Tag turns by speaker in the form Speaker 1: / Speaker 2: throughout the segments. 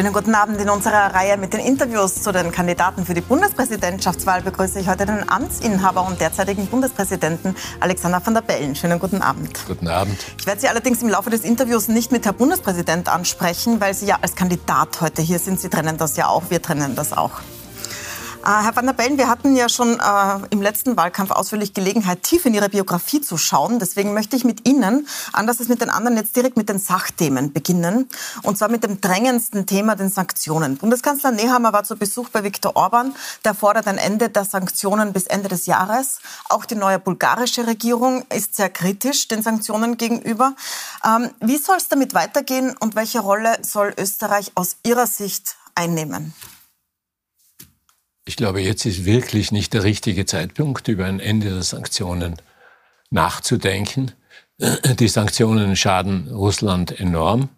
Speaker 1: Schönen guten Abend. In unserer Reihe mit den Interviews zu den Kandidaten für die Bundespräsidentschaftswahl begrüße ich heute den Amtsinhaber und derzeitigen Bundespräsidenten Alexander van der Bellen. Schönen guten Abend.
Speaker 2: Guten Abend.
Speaker 1: Ich werde Sie allerdings im Laufe des Interviews nicht mit Herr Bundespräsident ansprechen, weil Sie ja als Kandidat heute hier sind. Sie trennen das ja auch, wir trennen das auch. Äh, Herr van der Bellen, wir hatten ja schon äh, im letzten Wahlkampf ausführlich Gelegenheit, tief in Ihre Biografie zu schauen. Deswegen möchte ich mit Ihnen, anders als mit den anderen, jetzt direkt mit den Sachthemen beginnen. Und zwar mit dem drängendsten Thema, den Sanktionen. Bundeskanzler Nehammer war zu Besuch bei Viktor Orban. Der fordert ein Ende der Sanktionen bis Ende des Jahres. Auch die neue bulgarische Regierung ist sehr kritisch den Sanktionen gegenüber. Ähm, wie soll es damit weitergehen und welche Rolle soll Österreich aus Ihrer Sicht einnehmen?
Speaker 2: Ich glaube, jetzt ist wirklich nicht der richtige Zeitpunkt, über ein Ende der Sanktionen nachzudenken. Die Sanktionen schaden Russland enorm.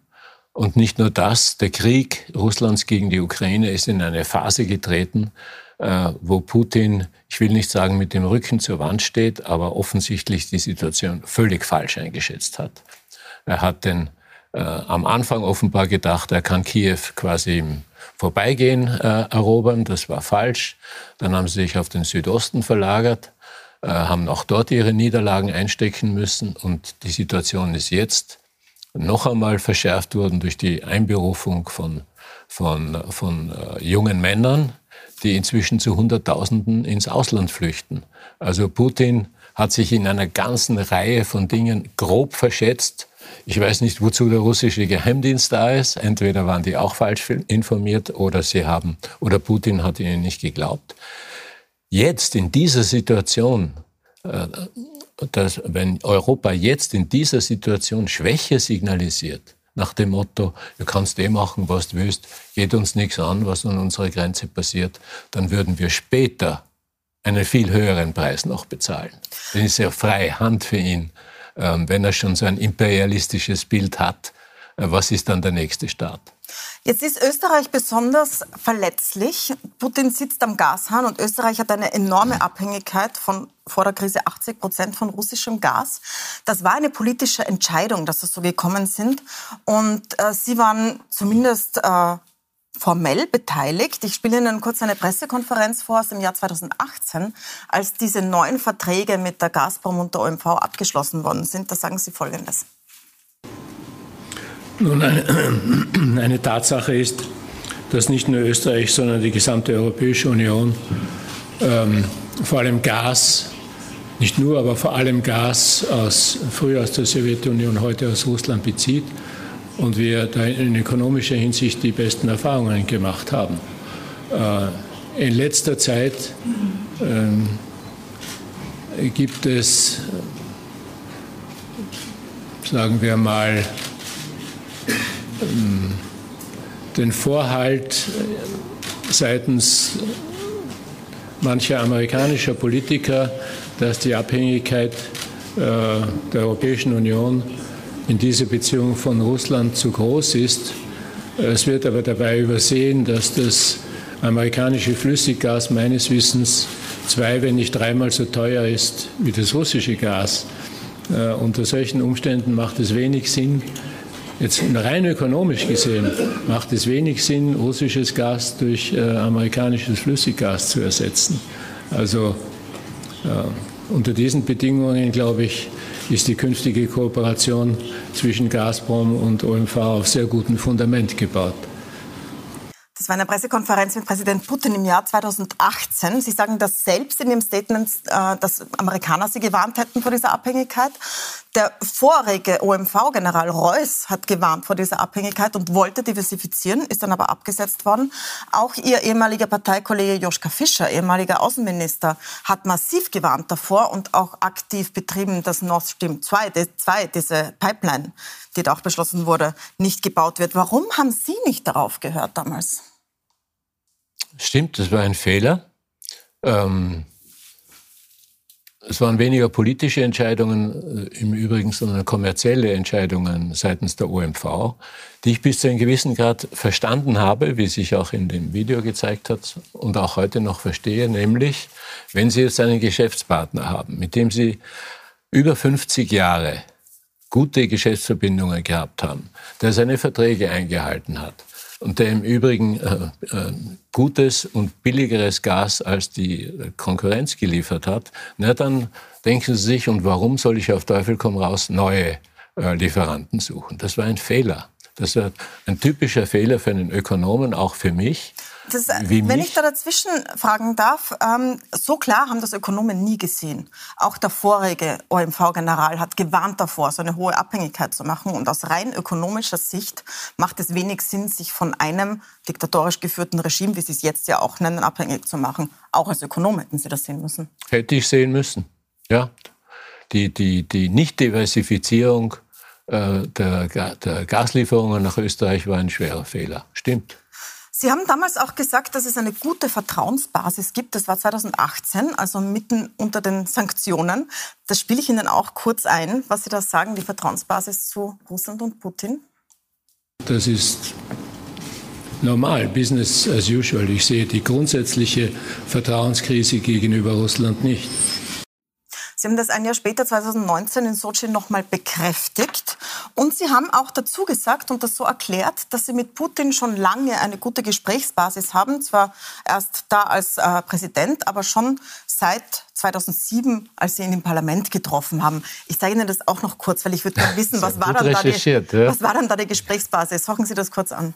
Speaker 2: Und nicht nur das, der Krieg Russlands gegen die Ukraine ist in eine Phase getreten, äh, wo Putin, ich will nicht sagen, mit dem Rücken zur Wand steht, aber offensichtlich die Situation völlig falsch eingeschätzt hat. Er hat den äh, am Anfang offenbar gedacht, er kann Kiew quasi im Vorbeigehen äh, erobern. Das war falsch. Dann haben sie sich auf den Südosten verlagert, äh, haben auch dort ihre Niederlagen einstecken müssen. Und die Situation ist jetzt noch einmal verschärft worden durch die Einberufung von, von, von äh, jungen Männern, die inzwischen zu Hunderttausenden ins Ausland flüchten. Also Putin hat sich in einer ganzen Reihe von Dingen grob verschätzt ich weiß nicht, wozu der russische Geheimdienst da ist. Entweder waren die auch falsch informiert oder sie haben, oder Putin hat ihnen nicht geglaubt. Jetzt in dieser Situation, äh, dass, wenn Europa jetzt in dieser Situation Schwäche signalisiert, nach dem Motto, du kannst eh machen, was du willst, geht uns nichts an, was an unserer Grenze passiert, dann würden wir später einen viel höheren Preis noch bezahlen. Dann ist ja freie Hand für ihn, wenn er schon so ein imperialistisches Bild hat, äh, was ist dann der nächste Staat?
Speaker 1: Jetzt ist Österreich besonders verletzlich. Putin sitzt am Gashahn und Österreich hat eine enorme Abhängigkeit von vor der Krise 80 Prozent von russischem Gas. Das war eine politische Entscheidung, dass es so gekommen sind. Und äh, Sie waren zumindest äh, formell beteiligt. Ich spiele Ihnen kurz eine Pressekonferenz vor aus dem Jahr 2018, als diese neuen Verträge mit der Gazprom und der OMV abgeschlossen worden sind. Da sagen Sie Folgendes.
Speaker 3: Nun, eine, eine Tatsache ist, dass nicht nur Österreich, sondern die gesamte Europäische Union ähm, vor allem Gas, nicht nur, aber vor allem Gas aus, früher aus der Sowjetunion, heute aus Russland bezieht und wir da in ökonomischer Hinsicht die besten Erfahrungen gemacht haben. Äh, in letzter Zeit ähm, gibt es, sagen wir mal, ähm, den Vorhalt seitens mancher amerikanischer Politiker, dass die Abhängigkeit äh, der Europäischen Union in dieser Beziehung von Russland zu groß ist. Es wird aber dabei übersehen, dass das amerikanische Flüssiggas meines Wissens zwei, wenn nicht dreimal so teuer ist wie das russische Gas. Äh, unter solchen Umständen macht es wenig Sinn, jetzt rein ökonomisch gesehen, macht es wenig Sinn, russisches Gas durch äh, amerikanisches Flüssiggas zu ersetzen. Also äh, unter diesen Bedingungen, glaube ich, ist die künftige Kooperation zwischen Gazprom und OMV auf sehr gutem Fundament gebaut.
Speaker 1: Das war eine Pressekonferenz mit Präsident Putin im Jahr 2018. Sie sagen das selbst in Ihrem Statement, äh, dass Amerikaner Sie gewarnt hätten vor dieser Abhängigkeit. Der vorige OMV-General Reuss hat gewarnt vor dieser Abhängigkeit und wollte diversifizieren, ist dann aber abgesetzt worden. Auch Ihr ehemaliger Parteikollege Joschka Fischer, ehemaliger Außenminister, hat massiv gewarnt davor und auch aktiv betrieben, dass Nord Stream 2, 2 diese Pipeline, die da auch beschlossen wurde, nicht gebaut wird. Warum haben Sie nicht darauf gehört damals?
Speaker 2: Stimmt, das war ein Fehler. Ähm, es waren weniger politische Entscheidungen äh, im Übrigen, sondern kommerzielle Entscheidungen seitens der OMV, die ich bis zu einem gewissen Grad verstanden habe, wie sich auch in dem Video gezeigt hat und auch heute noch verstehe, nämlich wenn Sie jetzt einen Geschäftspartner haben, mit dem Sie über 50 Jahre gute Geschäftsverbindungen gehabt haben, der seine Verträge eingehalten hat, und der im Übrigen äh, äh, gutes und billigeres Gas als die Konkurrenz geliefert hat, na, dann denken Sie sich, und warum soll ich auf Teufel komm raus neue äh, Lieferanten suchen? Das war ein Fehler. Das war ein typischer Fehler für einen Ökonomen, auch für mich.
Speaker 1: Das, wenn ich da dazwischen fragen darf, ähm, so klar haben das Ökonomen nie gesehen. Auch der vorige OMV-General hat gewarnt davor, so eine hohe Abhängigkeit zu machen. Und aus rein ökonomischer Sicht macht es wenig Sinn, sich von einem diktatorisch geführten Regime, wie Sie es jetzt ja auch nennen, abhängig zu machen. Auch als Ökonom hätten Sie das sehen müssen.
Speaker 2: Hätte ich sehen müssen, ja. Die, die, die Nicht-Diversifizierung äh, der, der Gaslieferungen nach Österreich war ein schwerer Fehler. Stimmt.
Speaker 1: Sie haben damals auch gesagt, dass es eine gute Vertrauensbasis gibt. Das war 2018, also mitten unter den Sanktionen. Das spiele ich Ihnen auch kurz ein, was Sie da sagen, die Vertrauensbasis zu Russland und Putin.
Speaker 3: Das ist normal, Business as usual. Ich sehe die grundsätzliche Vertrauenskrise gegenüber Russland nicht.
Speaker 1: Sie haben das ein Jahr später, 2019, in Sochi nochmal bekräftigt. Und Sie haben auch dazu gesagt und das so erklärt, dass Sie mit Putin schon lange eine gute Gesprächsbasis haben. Zwar erst da als äh, Präsident, aber schon seit 2007, als Sie ihn im Parlament getroffen haben. Ich sage Ihnen das auch noch kurz, weil ich würde gerne wissen, was war, dann da die, ja. was war dann da die Gesprächsbasis? Hocken Sie das kurz an.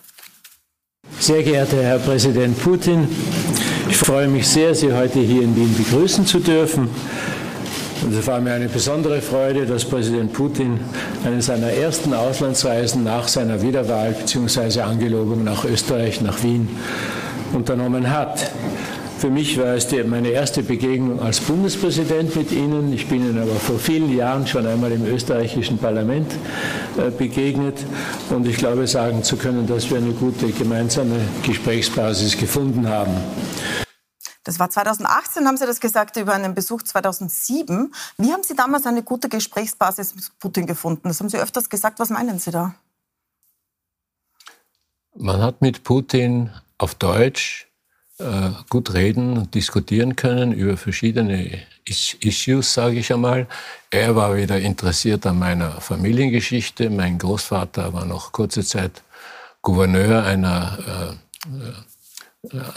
Speaker 3: Sehr geehrter Herr Präsident Putin, ich freue mich sehr, Sie heute hier in Wien begrüßen zu dürfen. Und es war mir eine besondere Freude, dass Präsident Putin eine seiner ersten Auslandsreisen nach seiner Wiederwahl bzw. Angelobung nach Österreich, nach Wien unternommen hat. Für mich war es die, meine erste Begegnung als Bundespräsident mit Ihnen. Ich bin Ihnen aber vor vielen Jahren schon einmal im österreichischen Parlament äh, begegnet. Und ich glaube, sagen zu können, dass wir eine gute gemeinsame Gesprächsbasis gefunden haben.
Speaker 1: Das war 2018, haben Sie das gesagt, über einen Besuch 2007. Wie haben Sie damals eine gute Gesprächsbasis mit Putin gefunden? Das haben Sie öfters gesagt. Was meinen Sie da?
Speaker 2: Man hat mit Putin auf Deutsch äh, gut reden und diskutieren können über verschiedene Issues, sage ich einmal. Er war wieder interessiert an meiner Familiengeschichte. Mein Großvater war noch kurze Zeit Gouverneur einer äh, äh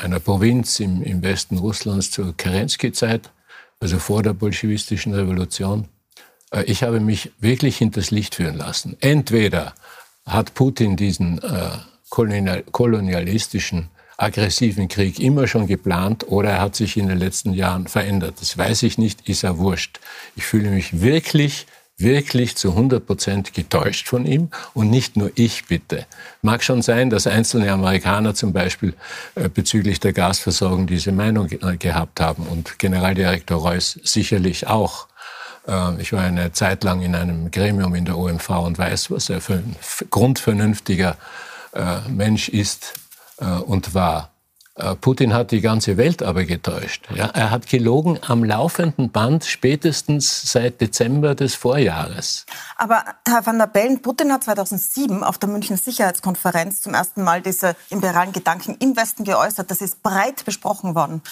Speaker 2: einer Provinz im, im Westen Russlands zur Kerensky-Zeit, also vor der bolschewistischen Revolution. Äh, ich habe mich wirklich hinters Licht führen lassen. Entweder hat Putin diesen äh, kolonialistischen, aggressiven Krieg immer schon geplant oder er hat sich in den letzten Jahren verändert. Das weiß ich nicht, ist ja wurscht. Ich fühle mich wirklich wirklich zu 100 Prozent getäuscht von ihm und nicht nur ich bitte. Mag schon sein, dass einzelne Amerikaner zum Beispiel äh, bezüglich der Gasversorgung diese Meinung äh, gehabt haben und Generaldirektor Reuss sicherlich auch. Äh, ich war eine Zeit lang in einem Gremium in der OMV und weiß, was er für ein grundvernünftiger Mensch ist und war. Äh, Putin hat die ganze Welt aber getäuscht. Ja, er hat gelogen am laufenden Band spätestens seit Dezember des Vorjahres.
Speaker 1: Aber Herr van der Bellen, Putin hat 2007 auf der München Sicherheitskonferenz zum ersten Mal diese imperialen Gedanken im Westen geäußert. Das ist breit besprochen worden.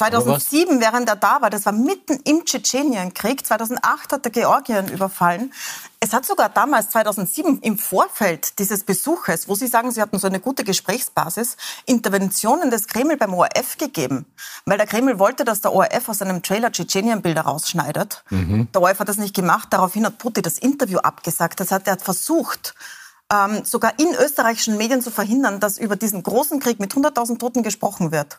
Speaker 1: 2007, während er da war, das war mitten im Tschetschenienkrieg. 2008 hat er Georgien überfallen. Es hat sogar damals, 2007, im Vorfeld dieses Besuches, wo Sie sagen, Sie hatten so eine gute Gesprächsbasis, Interventionen des Kreml beim ORF gegeben. Weil der Kreml wollte, dass der ORF aus einem Trailer Tschetschenien-Bilder rausschneidet. Mhm. Der ORF hat das nicht gemacht. Daraufhin hat Putin das Interview abgesagt. Das hat er hat versucht, ähm, sogar in österreichischen Medien zu verhindern, dass über diesen großen Krieg mit 100.000 Toten gesprochen wird.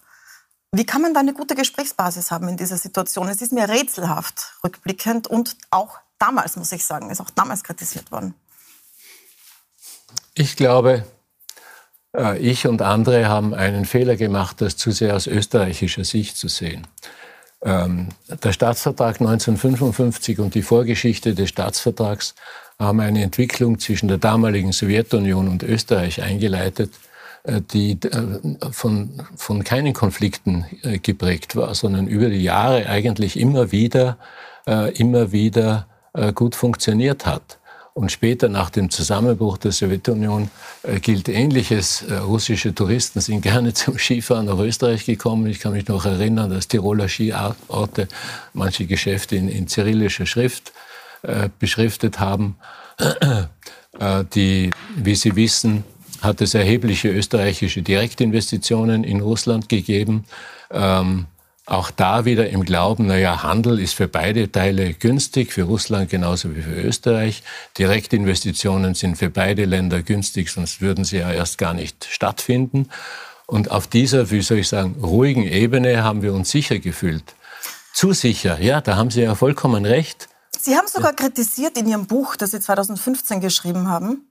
Speaker 1: Wie kann man da eine gute Gesprächsbasis haben in dieser Situation? Es ist mir rätselhaft rückblickend und auch damals, muss ich sagen, ist auch damals kritisiert worden.
Speaker 2: Ich glaube, äh, ich und andere haben einen Fehler gemacht, das zu sehr aus österreichischer Sicht zu sehen. Ähm, der Staatsvertrag 1955 und die Vorgeschichte des Staatsvertrags haben eine Entwicklung zwischen der damaligen Sowjetunion und Österreich eingeleitet, die äh, von, von keinen Konflikten äh, geprägt war, sondern über die Jahre eigentlich immer wieder, immer wieder gut funktioniert hat. Und später nach dem Zusammenbruch der Sowjetunion gilt Ähnliches. russische Touristen sind gerne zum Skifahren nach Österreich gekommen. Ich kann mich noch erinnern, dass Tiroler Skiorte manche Geschäfte in, in cyrillischer Schrift beschriftet haben, die, wie Sie wissen, hat es erhebliche österreichische Direktinvestitionen in Russland gegeben. Ähm, auch da wieder im Glauben, naja, Handel ist für beide Teile günstig, für Russland genauso wie für Österreich. Direktinvestitionen sind für beide Länder günstig, sonst würden sie ja erst gar nicht stattfinden. Und auf dieser, wie soll ich sagen, ruhigen Ebene haben wir uns sicher gefühlt. Zu sicher, ja, da haben Sie ja vollkommen recht.
Speaker 1: Sie haben sogar kritisiert in Ihrem Buch, das Sie 2015 geschrieben haben,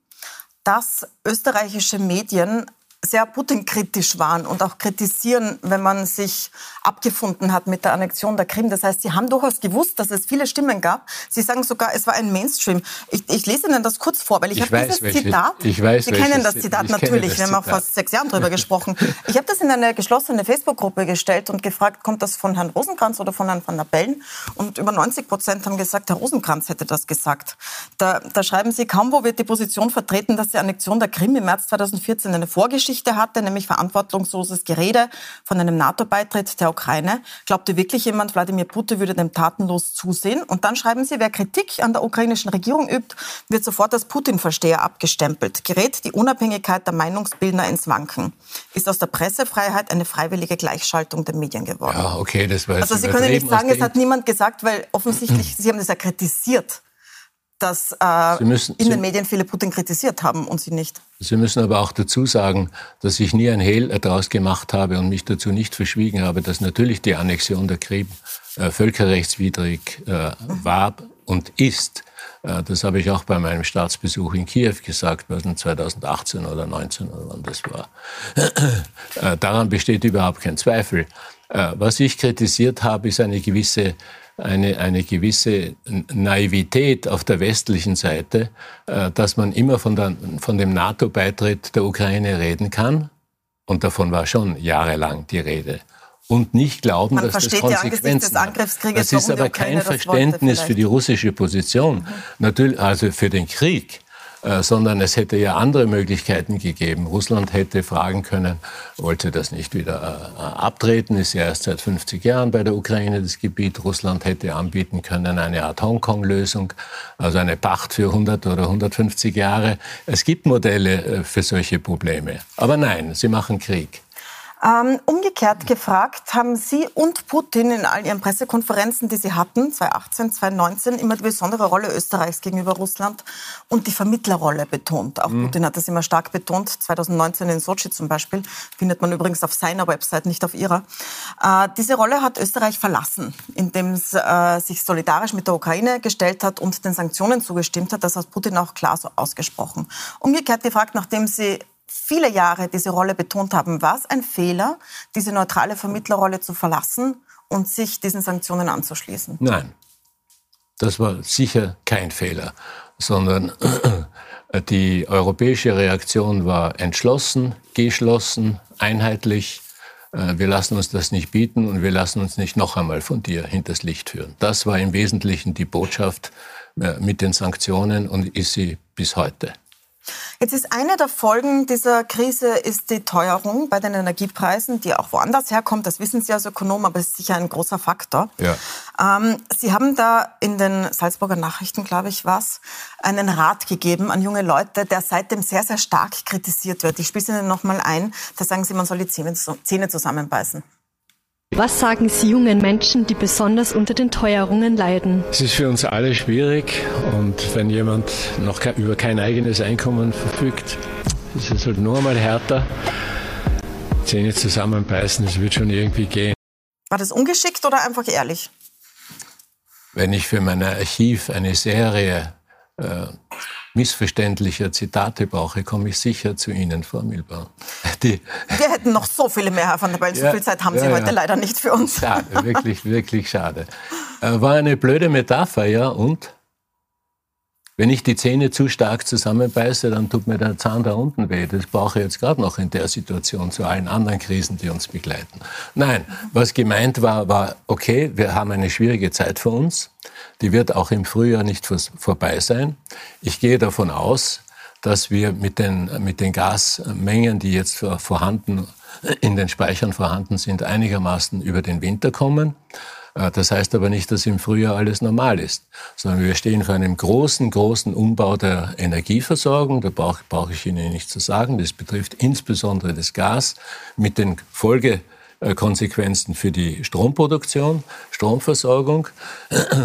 Speaker 1: dass österreichische Medien sehr Putin-kritisch waren und auch kritisieren, wenn man sich abgefunden hat mit der Annexion der Krim. Das heißt, Sie haben durchaus gewusst, dass es viele Stimmen gab. Sie sagen sogar, es war ein Mainstream. Ich, ich lese Ihnen das kurz vor, weil ich, ich habe dieses welche, Zitat.
Speaker 2: Ich weiß,
Speaker 1: Sie kennen das Zitat natürlich. Das wir haben auch vor sechs Jahren darüber gesprochen. Ich habe das in eine geschlossene Facebook-Gruppe gestellt und gefragt, kommt das von Herrn Rosenkranz oder von Herrn van der Bellen? Und über 90 Prozent haben gesagt, Herr Rosenkranz hätte das gesagt. Da, da schreiben Sie, kaum wo wird die Position vertreten, dass die Annexion der Krim im März 2014 eine Vorgeschichte Geschichte hatte, nämlich verantwortungsloses Gerede von einem NATO-Beitritt der Ukraine. Glaubte wirklich jemand, Wladimir Putin würde dem tatenlos zusehen? Und dann schreiben sie, wer Kritik an der ukrainischen Regierung übt, wird sofort als Putin-Versteher abgestempelt. Gerät die Unabhängigkeit der Meinungsbildner ins Wanken. Ist aus der Pressefreiheit eine freiwillige Gleichschaltung der Medien geworden.
Speaker 2: Ja, okay, das war
Speaker 1: Also Sie können nicht sagen, es hat niemand gesagt, weil offensichtlich, Sie haben das ja kritisiert dass äh, müssen, in den Medien viele Putin kritisiert haben und Sie nicht.
Speaker 2: Sie müssen aber auch dazu sagen, dass ich nie ein Hehl daraus gemacht habe und mich dazu nicht verschwiegen habe, dass natürlich die Annexion der Krim äh, völkerrechtswidrig äh, war und ist. Äh, das habe ich auch bei meinem Staatsbesuch in Kiew gesagt, 2018 oder 2019 oder wann das war. Äh, daran besteht überhaupt kein Zweifel. Äh, was ich kritisiert habe, ist eine gewisse eine, eine gewisse Naivität auf der westlichen Seite, äh, dass man immer von, der, von dem NATO-Beitritt der Ukraine reden kann. Und davon war schon jahrelang die Rede. Und nicht glauben, man dass das Konsequenzen hat. Das ist aber kein Verständnis für die russische Position. Mhm. Natürlich, also für den Krieg. Äh, sondern es hätte ja andere Möglichkeiten gegeben. Russland hätte fragen können, wollte das nicht wieder äh, abtreten, ist ja erst seit 50 Jahren bei der Ukraine das Gebiet. Russland hätte anbieten können eine Art Hongkong-Lösung, also eine Pacht für 100 oder 150 Jahre. Es gibt Modelle äh, für solche Probleme. Aber nein, sie machen Krieg.
Speaker 1: Ähm, umgekehrt gefragt, haben Sie und Putin in all Ihren Pressekonferenzen, die Sie hatten, 2018, 2019, immer die besondere Rolle Österreichs gegenüber Russland und die Vermittlerrolle betont. Auch mhm. Putin hat das immer stark betont. 2019 in Sochi zum Beispiel, findet man übrigens auf seiner Website, nicht auf ihrer. Äh, diese Rolle hat Österreich verlassen, indem es äh, sich solidarisch mit der Ukraine gestellt hat und den Sanktionen zugestimmt hat. Das hat Putin auch klar so ausgesprochen. Umgekehrt gefragt, nachdem Sie viele Jahre diese Rolle betont haben. War es ein Fehler, diese neutrale Vermittlerrolle zu verlassen und sich diesen Sanktionen anzuschließen?
Speaker 2: Nein, das war sicher kein Fehler, sondern die europäische Reaktion war entschlossen, geschlossen, einheitlich. Äh, wir lassen uns das nicht bieten und wir lassen uns nicht noch einmal von dir hinters Licht führen. Das war im Wesentlichen die Botschaft äh, mit den Sanktionen und ist sie bis heute.
Speaker 1: Jetzt ist eine der Folgen dieser Krise ist die Teuerung bei den Energiepreisen, die auch woanders herkommt. Das wissen Sie als Ökonom, aber ist sicher ein großer Faktor. Ja. Ähm, Sie haben da in den Salzburger Nachrichten, glaube ich, was, einen Rat gegeben an junge Leute, der seitdem sehr, sehr stark kritisiert wird. Ich spiele Ihnen noch mal ein. Da sagen Sie, man soll die Zähne zusammenbeißen.
Speaker 4: Was sagen Sie jungen Menschen, die besonders unter den Teuerungen leiden?
Speaker 3: Es ist für uns alle schwierig und wenn jemand noch über kein eigenes Einkommen verfügt, ist es halt nur einmal härter. Zähne zusammenbeißen, das wird schon irgendwie gehen.
Speaker 1: War das ungeschickt oder einfach ehrlich?
Speaker 2: Wenn ich für mein Archiv eine Serie äh, missverständlicher Zitate brauche, komme ich sicher zu Ihnen, Frau Milbaum.
Speaker 1: Die Wir hätten noch so viele mehr, Herr van der Bellen. So ja, viel Zeit haben Sie ja, heute ja. leider nicht für uns.
Speaker 2: Schade, wirklich, wirklich schade. Äh, war eine blöde Metapher, ja, und? Wenn ich die Zähne zu stark zusammenbeiße, dann tut mir der Zahn da unten weh. Das brauche ich jetzt gerade noch in der Situation zu allen anderen Krisen, die uns begleiten. Nein, was gemeint war, war, okay, wir haben eine schwierige Zeit vor uns. Die wird auch im Frühjahr nicht vorbei sein. Ich gehe davon aus, dass wir mit den, mit den Gasmengen, die jetzt vorhanden, in den Speichern vorhanden sind, einigermaßen über den Winter kommen. Äh, das heißt aber nicht, dass im Frühjahr alles normal ist, sondern wir stehen vor einem großen, großen Umbau der Energieversorgung. Da brauche brauch ich Ihnen nicht zu sagen. Das betrifft insbesondere das Gas mit den Folgekonsequenzen für die Stromproduktion, Stromversorgung.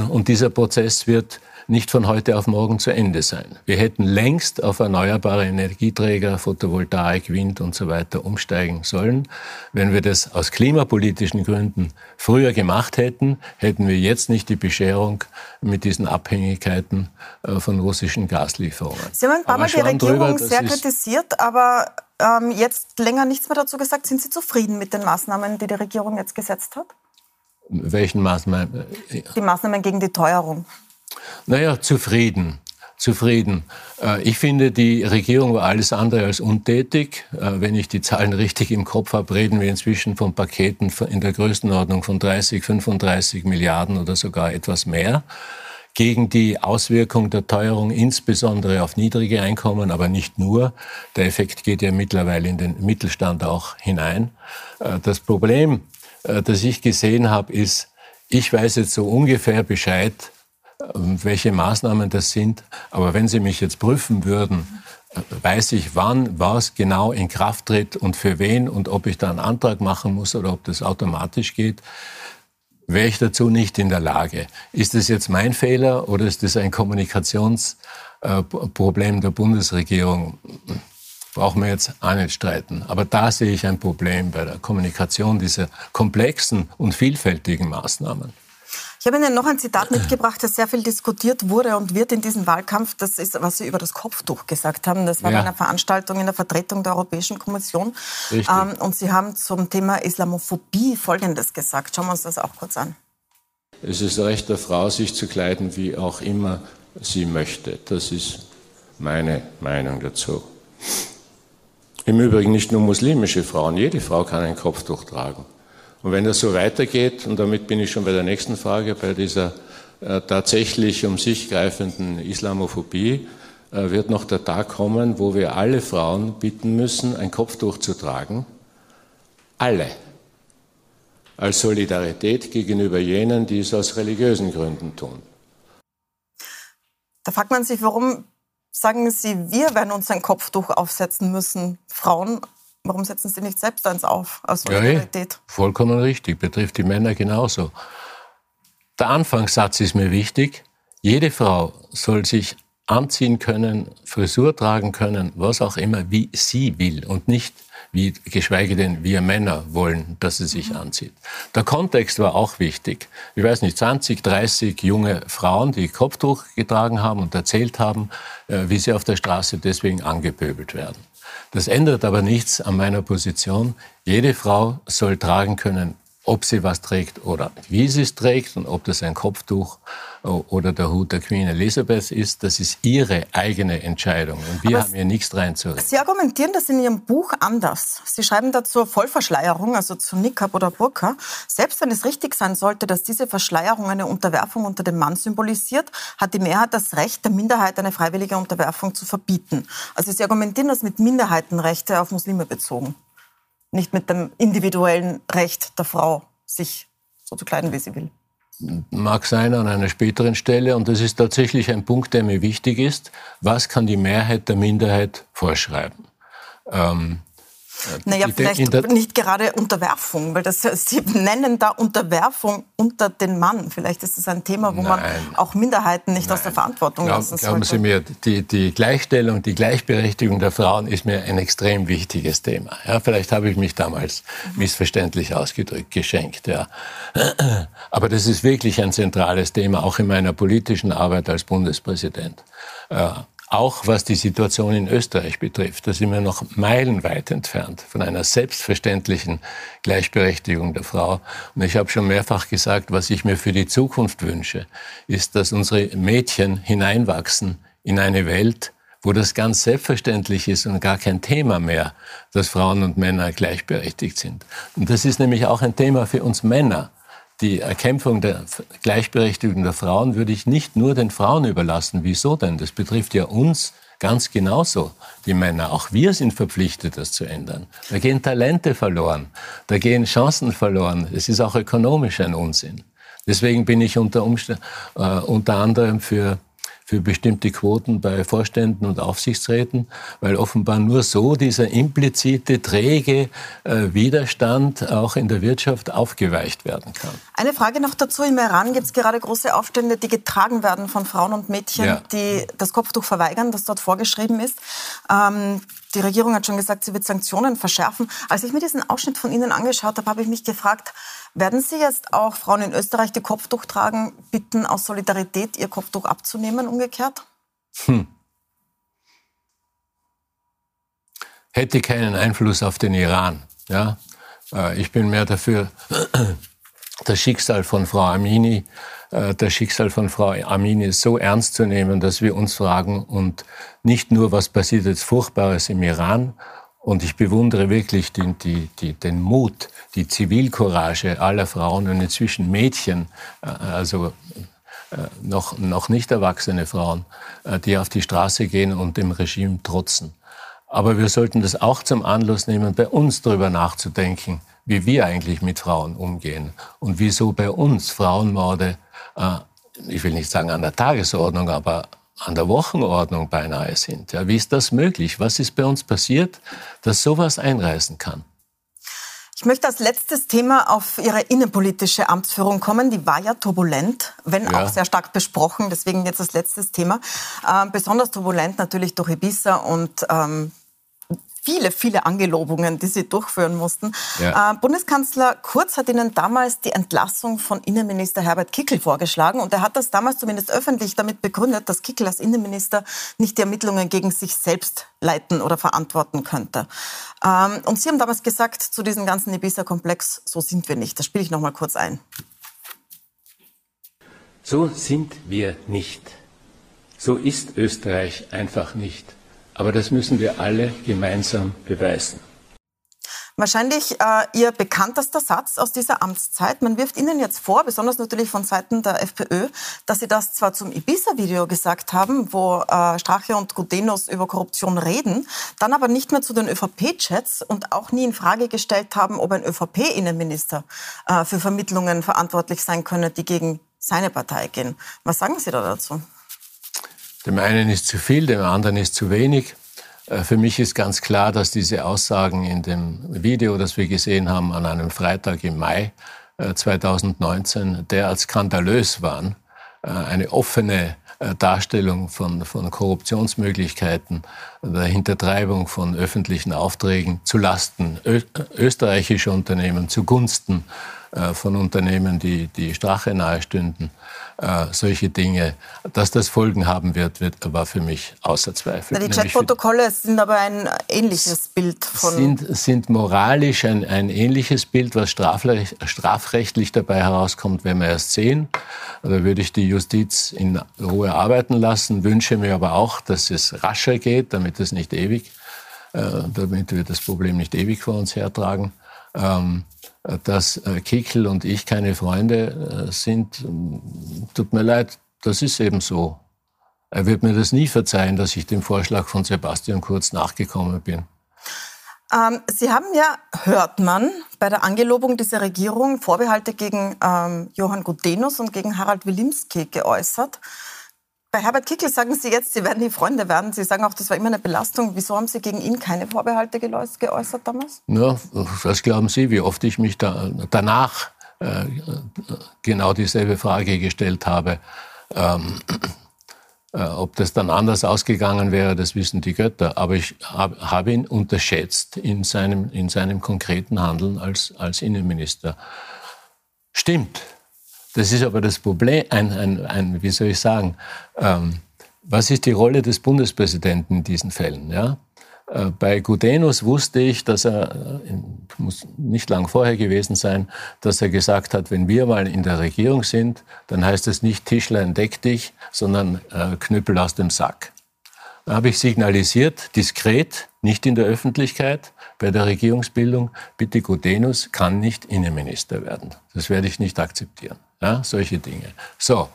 Speaker 2: Und dieser Prozess wird nicht von heute auf morgen zu Ende sein. Wir hätten längst auf erneuerbare Energieträger, Photovoltaik, Wind und so weiter umsteigen sollen. Wenn wir das aus klimapolitischen Gründen früher gemacht hätten, hätten wir jetzt nicht die Bescherung mit diesen Abhängigkeiten äh, von russischen Gaslieferungen.
Speaker 1: Sie haben ein paar Mal die Regierung drüber, sehr kritisiert, aber ähm, jetzt länger nichts mehr dazu gesagt. Sind Sie zufrieden mit den Maßnahmen, die die Regierung jetzt gesetzt hat?
Speaker 2: Welchen Maßnahmen?
Speaker 1: Die Maßnahmen gegen die Teuerung.
Speaker 2: Naja, zufrieden. Zufrieden. Äh, ich finde, die Regierung war alles andere als untätig. Äh, wenn ich die Zahlen richtig im Kopf habe, reden wir inzwischen von Paketen in der Größenordnung von 30, 35 Milliarden oder sogar etwas mehr gegen die Auswirkung der Teuerung, insbesondere auf niedrige Einkommen, aber nicht nur. Der Effekt geht ja mittlerweile in den Mittelstand auch hinein. Äh, das Problem, das ich gesehen habe, ist, ich weiß jetzt so ungefähr Bescheid, welche Maßnahmen das sind. Aber wenn Sie mich jetzt prüfen würden, weiß ich, wann was genau in Kraft tritt und für wen und ob ich da einen Antrag machen muss oder ob das automatisch geht, wäre ich dazu nicht in der Lage. Ist das jetzt mein Fehler oder ist das ein Kommunikationsproblem der Bundesregierung? Brauchen wir jetzt auch nicht streiten. Aber da sehe ich ein Problem bei der Kommunikation dieser komplexen und vielfältigen Maßnahmen.
Speaker 1: Ich habe Ihnen noch ein Zitat mitgebracht, das sehr viel diskutiert wurde und wird in diesem Wahlkampf. Das ist, was Sie über das Kopftuch gesagt haben. Das war ja. bei einer Veranstaltung in der Vertretung der Europäischen Kommission. Ähm, und Sie haben zum Thema Islamophobie Folgendes gesagt. Schauen wir uns das auch kurz an.
Speaker 2: Es ist Recht der Frau, sich zu kleiden, wie auch immer sie möchte. Das ist meine Meinung dazu. Im Übrigen nicht nur muslimische Frauen, jede Frau kann ein Kopftuch tragen. Und wenn das so weitergeht, und damit bin ich schon bei der nächsten Frage, bei dieser äh, tatsächlich um sich greifenden Islamophobie, äh, wird noch der Tag kommen, wo wir alle Frauen bitten müssen, ein Kopftuch zu tragen. Alle. Als Solidarität gegenüber jenen, die es aus religiösen Gründen tun.
Speaker 1: Da fragt man sich, warum sagen Sie, wir werden uns ein Kopftuch aufsetzen müssen, Frauen, Warum setzen Sie nicht selbst eins auf aus
Speaker 2: Solidarität? Ja, vollkommen richtig, betrifft die Männer genauso. Der Anfangssatz ist mir wichtig. Jede Frau soll sich anziehen können, Frisur tragen können, was auch immer, wie sie will und nicht wie, geschweige denn wir Männer wollen, dass sie sich mhm. anzieht. Der Kontext war auch wichtig. Ich weiß nicht, 20, 30 junge Frauen, die Kopftuch getragen haben und erzählt haben, äh, wie sie auf der Straße deswegen angepöbelt werden. Das ändert aber nichts an meiner Position. Jede Frau soll tragen können, ob sie was trägt oder wie sie es trägt und ob das ein Kopftuch oder der Hut der Queen Elizabeth ist, das ist ihre eigene Entscheidung und wir Aber haben hier nichts reinzureden.
Speaker 1: Sie argumentieren das in Ihrem Buch anders. Sie schreiben dazu Vollverschleierung, also zu Niqab oder Burka. Selbst wenn es richtig sein sollte, dass diese Verschleierung eine Unterwerfung unter dem Mann symbolisiert, hat die Mehrheit das Recht, der Minderheit eine freiwillige Unterwerfung zu verbieten. Also Sie argumentieren das mit Minderheitenrechte auf Muslime bezogen nicht mit dem individuellen Recht der Frau, sich so zu kleiden, wie sie will.
Speaker 2: Mag sein an einer späteren Stelle. Und das ist tatsächlich ein Punkt, der mir wichtig ist. Was kann die Mehrheit der Minderheit vorschreiben? Ähm,
Speaker 1: naja, vielleicht nicht gerade Unterwerfung, weil das, Sie nennen da Unterwerfung unter den Mann. Vielleicht ist es ein Thema, wo Nein. man auch Minderheiten nicht Nein. aus der Verantwortung Glaub, lassen
Speaker 2: sollte. Glauben Sie mir, die, die Gleichstellung, die Gleichberechtigung der Frauen ist mir ein extrem wichtiges Thema. Ja, vielleicht habe ich mich damals missverständlich ausgedrückt, geschenkt. Ja. Aber das ist wirklich ein zentrales Thema, auch in meiner politischen Arbeit als Bundespräsident. Äh, auch was die Situation in Österreich betrifft, da sind wir noch meilenweit entfernt von einer selbstverständlichen Gleichberechtigung der Frau. Und ich habe schon mehrfach gesagt, was ich mir für die Zukunft wünsche, ist, dass unsere Mädchen hineinwachsen in eine Welt, wo das ganz selbstverständlich ist und gar kein Thema mehr, dass Frauen und Männer gleichberechtigt sind. Und das ist nämlich auch ein Thema für uns Männer die Erkämpfung der Gleichberechtigung der Frauen würde ich nicht nur den Frauen überlassen. Wieso denn? Das betrifft ja uns ganz genauso, die Männer. Auch wir sind verpflichtet, das zu ändern. Da gehen Talente verloren, da gehen Chancen verloren. Es ist auch ökonomisch ein Unsinn. Deswegen bin ich unter, Umständen, äh, unter anderem für für bestimmte Quoten bei Vorständen und Aufsichtsräten, weil offenbar nur so dieser implizite, träge äh, Widerstand auch in der Wirtschaft aufgeweicht werden kann.
Speaker 1: Eine Frage noch dazu. Im Iran gibt es gerade große Aufstände, die getragen werden von Frauen und Mädchen, ja. die das Kopftuch verweigern, das dort vorgeschrieben ist. Ähm, die Regierung hat schon gesagt, sie wird Sanktionen verschärfen. Als ich mir diesen Ausschnitt von Ihnen angeschaut habe, habe ich mich gefragt, werden Sie jetzt auch Frauen in Österreich, die Kopftuch tragen, bitten, aus Solidarität ihr Kopftuch abzunehmen, umgekehrt? Hm.
Speaker 2: Hätte keinen Einfluss auf den Iran. Ja? Äh, ich bin mehr dafür, das Schicksal von Frau Amini äh, das Schicksal von Frau Amini so ernst zu nehmen, dass wir uns fragen und nicht nur, was passiert jetzt Furchtbares im Iran. Und ich bewundere wirklich die, die, die, den Mut, die Zivilcourage aller Frauen und inzwischen Mädchen, äh, also äh, noch, noch nicht erwachsene Frauen, die auf die Straße gehen und dem Regime trotzen. Aber wir sollten das auch zum Anlass nehmen, bei uns darüber nachzudenken, wie wir eigentlich mit Frauen umgehen und wieso bei uns Frauenmorde äh, ich will nicht sagen an der Tagesordnung, aber an der Wochenordnung beinahe sind. Ja, wie ist das möglich? Was ist bei uns passiert, dass sowas einreißen kann?
Speaker 1: Ich möchte als letztes Thema auf Ihre innenpolitische Amtsführung kommen. Die war ja turbulent, wenn ja. auch sehr stark besprochen. Deswegen jetzt als letztes Thema. Äh, besonders turbulent natürlich durch Ibiza und ähm, viele, viele Angelobungen, die Sie durchführen mussten. Ja. Äh, Bundeskanzler Kurz hat Ihnen damals die Entlassung von Innenminister Herbert Kickel vorgeschlagen. Und er hat das damals zumindest öffentlich damit begründet, dass Kickel als Innenminister nicht die Ermittlungen gegen sich selbst leiten oder verantworten könnte. Ähm, und Sie haben damals gesagt zu diesem ganzen Ibiza-Komplex, so sind wir nicht. Das spiele ich noch mal kurz ein.
Speaker 2: So sind wir nicht. So ist Österreich einfach nicht. Aber das müssen wir alle gemeinsam beweisen.
Speaker 1: Wahrscheinlich äh, Ihr bekanntester Satz aus dieser Amtszeit. Man wirft Ihnen jetzt vor, besonders natürlich von Seiten der FPÖ, dass Sie das zwar zum Ibiza-Video gesagt haben, wo äh, Strache und Gudenus über Korruption reden, dann aber nicht mehr zu den ÖVP-Chats und auch nie in Frage gestellt haben, ob ein ÖVP-Innenminister äh, für Vermittlungen verantwortlich sein könne, die gegen seine Partei gehen. Was sagen Sie da dazu?
Speaker 2: Dem einen ist zu viel, dem anderen ist zu wenig. Äh, für mich ist ganz klar, dass diese Aussagen in dem Video, das wir gesehen haben an einem Freitag im Mai 2019, äh, derart skandalös waren. Äh, eine offene Darstellung von, von Korruptionsmöglichkeiten, der Hintertreibung von öffentlichen Aufträgen zu Lasten österreichischer Unternehmen, zugunsten von Unternehmen, die, die Strache nahestünden äh, solche Dinge. Dass das Folgen haben wird, wird war für mich außer Zweifel.
Speaker 1: die Chatprotokolle sind aber ein ähnliches Bild von.
Speaker 2: Sind, sind moralisch ein, ein ähnliches Bild, was strafrecht, strafrechtlich dabei herauskommt, wenn wir erst sehen. Da würde ich die Justiz in Ruhe arbeiten lassen, wünsche mir aber auch, dass es rascher geht, damit es nicht ewig, äh, damit wir das Problem nicht ewig vor uns hertragen. Ähm, dass äh, Kickel und ich keine Freunde äh, sind, tut mir leid, das ist eben so. Er wird mir das nie verzeihen, dass ich dem Vorschlag von Sebastian Kurz nachgekommen bin.
Speaker 1: Ähm, Sie haben ja, hört man, bei der Angelobung dieser Regierung Vorbehalte gegen ähm, Johann Gudenus und gegen Harald Wilimski geäußert. Bei Herbert Kickl sagen Sie jetzt, Sie werden die Freunde werden. Sie sagen auch, das war immer eine Belastung. Wieso haben Sie gegen ihn keine Vorbehalte geäußert damals?
Speaker 2: Ja, was glauben Sie, wie oft ich mich da, danach äh, genau dieselbe Frage gestellt habe? Ähm, äh, ob das dann anders ausgegangen wäre, das wissen die Götter. Aber ich hab, habe ihn unterschätzt in seinem, in seinem konkreten Handeln als, als Innenminister. Stimmt, das ist aber das Problem, ein, ein, ein wie soll ich sagen, ähm, was ist die Rolle des Bundespräsidenten in diesen Fällen? Ja? Äh, bei Gudenus wusste ich, dass er, äh, muss nicht lang vorher gewesen sein, dass er gesagt hat, wenn wir mal in der Regierung sind, dann heißt es nicht Tischlein deck dich, sondern äh, Knüppel aus dem Sack. Da habe ich signalisiert, diskret, nicht in der Öffentlichkeit, bei der Regierungsbildung, bitte Gudenus kann nicht Innenminister werden. Das werde ich nicht akzeptieren. Ja, solche Dinge. So,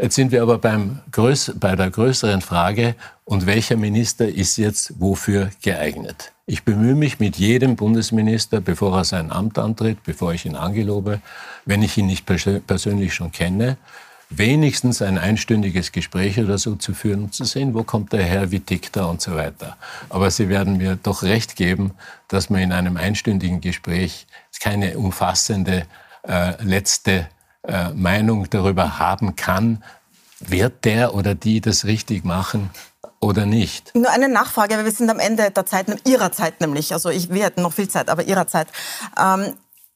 Speaker 2: jetzt sind wir aber beim Größ bei der größeren Frage, und welcher Minister ist jetzt wofür geeignet? Ich bemühe mich mit jedem Bundesminister, bevor er sein Amt antritt, bevor ich ihn angelobe, wenn ich ihn nicht persönlich schon kenne, wenigstens ein einstündiges Gespräch oder so zu führen, um zu sehen, wo kommt der her, wie tickt er und so weiter. Aber Sie werden mir doch recht geben, dass man in einem einstündigen Gespräch keine umfassende äh, letzte äh, Meinung darüber haben kann, wird der oder die das richtig machen oder nicht.
Speaker 1: Nur eine Nachfrage, weil wir sind am Ende der Zeit, Ihrer Zeit nämlich, also ich, wir hätten noch viel Zeit, aber Ihrer Zeit. Ähm,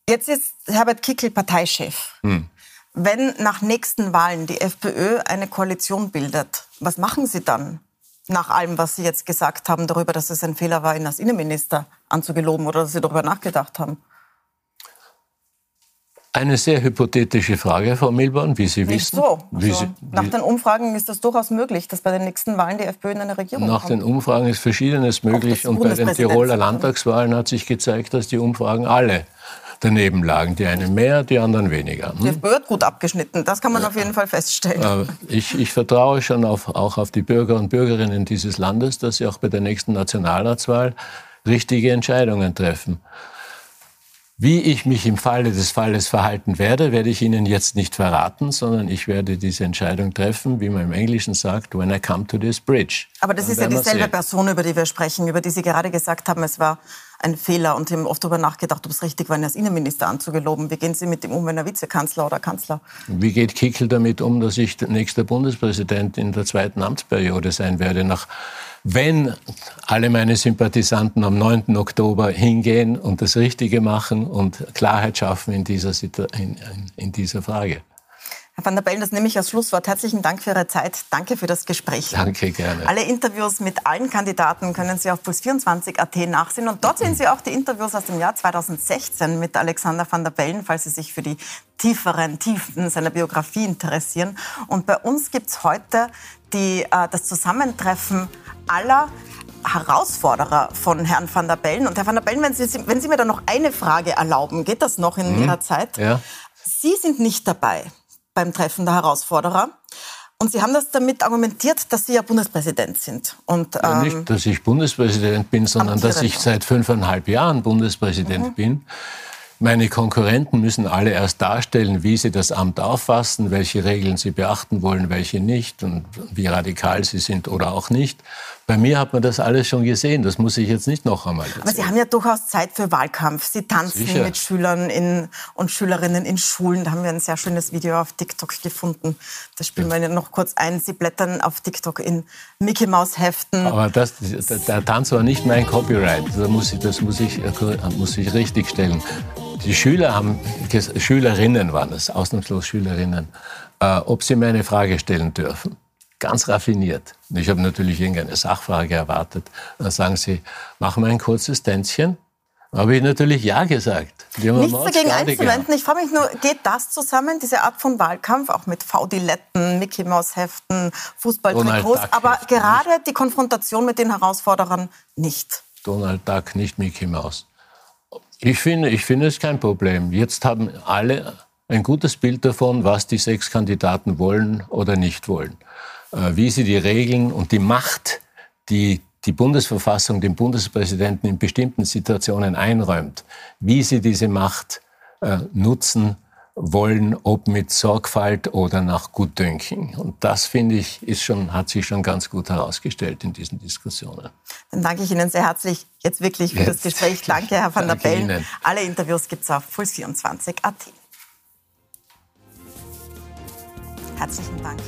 Speaker 1: jetzt ist Herbert Kickel Parteichef. Hm. Wenn nach nächsten Wahlen die FPÖ eine Koalition bildet, was machen Sie dann? Nach allem, was Sie jetzt gesagt haben darüber, dass es ein Fehler war, ihn als Innenminister anzugeloben oder dass Sie darüber nachgedacht haben.
Speaker 2: Eine sehr hypothetische Frage, Frau Milborn, wie Sie Nicht wissen.
Speaker 1: So. Also, Sie, nach den Umfragen ist das durchaus möglich, dass bei den nächsten Wahlen die FPÖ in eine Regierung
Speaker 2: nach kommt. Nach den Umfragen ist Verschiedenes möglich. Und bei den Tiroler Landtagswahlen hat sich gezeigt, dass die Umfragen alle daneben lagen. Die einen mehr, die anderen weniger.
Speaker 1: Hm? Die FPÖ hat gut abgeschnitten, das kann man auf jeden Fall feststellen.
Speaker 2: Ich, ich vertraue schon auf, auch auf die Bürger und Bürgerinnen dieses Landes, dass sie auch bei der nächsten Nationalratswahl richtige Entscheidungen treffen. Wie ich mich im Falle des Falles verhalten werde, werde ich Ihnen jetzt nicht verraten, sondern ich werde diese Entscheidung treffen, wie man im Englischen sagt, when I come to this bridge.
Speaker 1: Aber das Dann ist ja dieselbe Person, über die wir sprechen, über die Sie gerade gesagt haben, es war ein Fehler und haben oft darüber nachgedacht, ob es richtig war, ihn als Innenminister anzugeloben. Wie gehen Sie mit ihm um, wenn er Vizekanzler oder Kanzler?
Speaker 2: Wie geht Kickel damit um, dass ich der nächste Bundespräsident in der zweiten Amtsperiode sein werde, nach wenn alle meine Sympathisanten am 9. Oktober hingehen und das Richtige machen und Klarheit schaffen in dieser, in, in dieser Frage.
Speaker 1: Herr van der Bellen, das nehme ich als Schlusswort. Herzlichen Dank für Ihre Zeit. Danke für das Gespräch.
Speaker 2: Danke, gerne.
Speaker 1: Alle Interviews mit allen Kandidaten können Sie auf puls24.at nachsehen. Und dort sehen Sie auch die Interviews aus dem Jahr 2016 mit Alexander van der Bellen, falls Sie sich für die tieferen Tiefen seiner Biografie interessieren. Und bei uns gibt es heute die, äh, das Zusammentreffen aller Herausforderer von Herrn van der Bellen. Und Herr van der Bellen, wenn Sie, wenn Sie mir da noch eine Frage erlauben, geht das noch in mhm. Ihrer Zeit? Ja. Sie sind nicht dabei beim Treffen der Herausforderer. Und Sie haben das damit argumentiert, dass Sie ja Bundespräsident sind. Und,
Speaker 2: ähm, ja, nicht, dass ich Bundespräsident bin, sondern dass ich seit fünfeinhalb Jahren Bundespräsident mhm. bin. Meine Konkurrenten müssen alle erst darstellen, wie sie das Amt auffassen, welche Regeln sie beachten wollen, welche nicht und wie radikal sie sind oder auch nicht. Bei mir hat man das alles schon gesehen. Das muss ich jetzt nicht noch einmal erzählen.
Speaker 1: Aber Sie haben ja durchaus Zeit für Wahlkampf. Sie tanzen Sicher. mit Schülern in, und Schülerinnen in Schulen. Da haben wir ein sehr schönes Video auf TikTok gefunden. Da spielen ja. wir noch kurz ein. Sie blättern auf TikTok in Mickey Maus Heften.
Speaker 2: Aber das, der Tanz war nicht mein Copyright. Das muss ich, das muss ich, muss ich richtig stellen. Die Schüler haben, Schülerinnen waren es, ausnahmslos Schülerinnen, äh, ob sie mir eine Frage stellen dürfen ganz raffiniert. Ich habe natürlich irgendeine Sachfrage erwartet. Dann sagen sie, machen wir ein kurzes Tänzchen. Habe ich natürlich Ja gesagt.
Speaker 1: Nichts dagegen einzuwenden. Ich frage mich nur, geht das zusammen, diese Art von Wahlkampf, auch mit V-Diletten, Mickey Maus Heften, Fußballtrikots, aber gerade die Konfrontation mit den Herausforderern nicht?
Speaker 2: Donald Duck, nicht Mickey Maus. Ich finde, ich finde es kein Problem. Jetzt haben alle ein gutes Bild davon, was die sechs Kandidaten wollen oder nicht wollen. Äh, wie sie die Regeln und die Macht, die die Bundesverfassung dem Bundespräsidenten in bestimmten Situationen einräumt, wie sie diese Macht äh, nutzen wollen, ob mit Sorgfalt oder nach Gutdünken. Und das, finde ich, ist schon, hat sich schon ganz gut herausgestellt in diesen Diskussionen.
Speaker 1: Dann danke ich Ihnen sehr herzlich jetzt wirklich für jetzt. das Gespräch. Danke, Herr van der Bellen. Alle Interviews gibt es auf puls24.at. Herzlichen Dank.